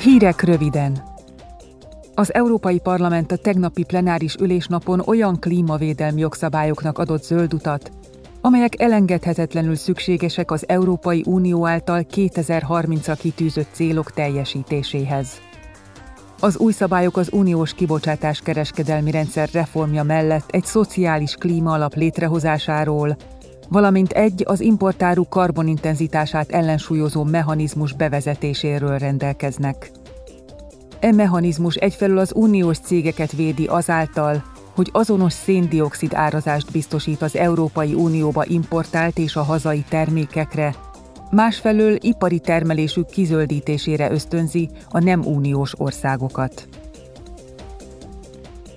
Hírek röviden. Az Európai Parlament a tegnapi plenáris ülésnapon olyan klímavédelmi jogszabályoknak adott zöld utat, amelyek elengedhetetlenül szükségesek az Európai Unió által 2030-ra kitűzött célok teljesítéséhez. Az új szabályok az uniós kibocsátás kereskedelmi rendszer reformja mellett egy szociális klímaalap létrehozásáról, valamint egy az importáruk karbonintenzitását ellensúlyozó mechanizmus bevezetéséről rendelkeznek. E mechanizmus egyfelől az uniós cégeket védi azáltal, hogy azonos széndiokszid árazást biztosít az Európai Unióba importált és a hazai termékekre, másfelől ipari termelésük kizöldítésére ösztönzi a nem uniós országokat.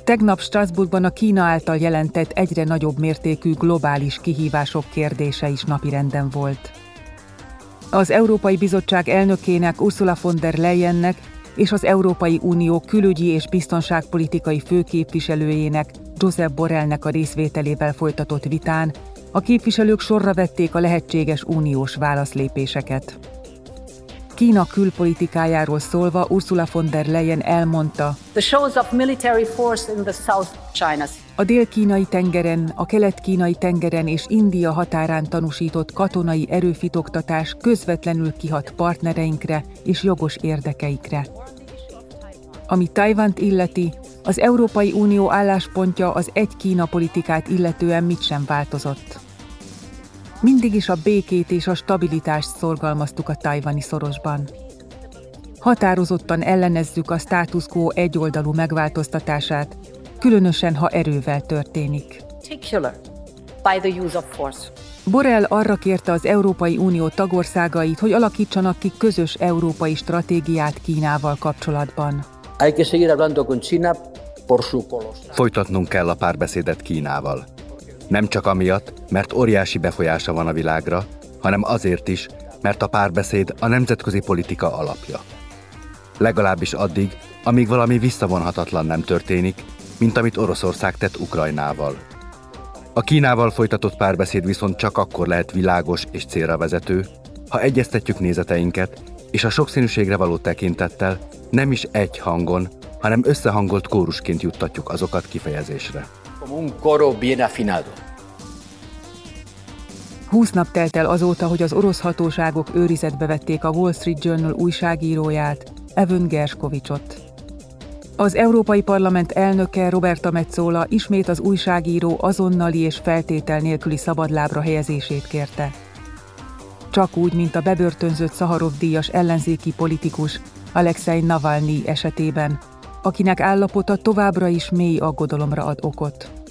Tegnap Strasbourgban a Kína által jelentett egyre nagyobb mértékű globális kihívások kérdése is napirenden volt. Az Európai Bizottság elnökének Ursula von der Leyennek és az Európai Unió külügyi és biztonságpolitikai főképviselőjének Josep Borrellnek a részvételével folytatott vitán a képviselők sorra vették a lehetséges uniós válaszlépéseket. Kína külpolitikájáról szólva Ursula von der Leyen elmondta, a dél-kínai tengeren, a kelet-kínai tengeren és India határán tanúsított katonai erőfitoktatás közvetlenül kihat partnereinkre és jogos érdekeikre. Ami Tajvant illeti, az Európai Unió álláspontja az egy Kína politikát illetően mit sem változott. Mindig is a békét és a stabilitást szorgalmaztuk a tajvani szorosban. Határozottan ellenezzük a status quo egyoldalú megváltoztatását, különösen ha erővel történik. By the use of force. Borrell arra kérte az Európai Unió tagországait, hogy alakítsanak ki közös európai stratégiát Kínával kapcsolatban. Folytatnunk kell a párbeszédet Kínával. Nem csak amiatt, mert óriási befolyása van a világra, hanem azért is, mert a párbeszéd a nemzetközi politika alapja. Legalábbis addig, amíg valami visszavonhatatlan nem történik, mint amit Oroszország tett Ukrajnával. A Kínával folytatott párbeszéd viszont csak akkor lehet világos és célra vezető, ha egyeztetjük nézeteinket, és a sokszínűségre való tekintettel nem is egy hangon, hanem összehangolt kórusként juttatjuk azokat kifejezésre. Como un coro bien afinado. 20 nap telt el azóta, hogy az orosz hatóságok őrizetbe vették a Wall Street Journal újságíróját, Evan Gershkovicsot. Az Európai Parlament elnöke Roberta Metzola ismét az újságíró azonnali és feltétel nélküli szabadlábra helyezését kérte. Csak úgy, mint a bebörtönzött Szaharov díjas ellenzéki politikus Alexei Navalnyi esetében, akinek állapota továbbra is mély aggodalomra ad okot.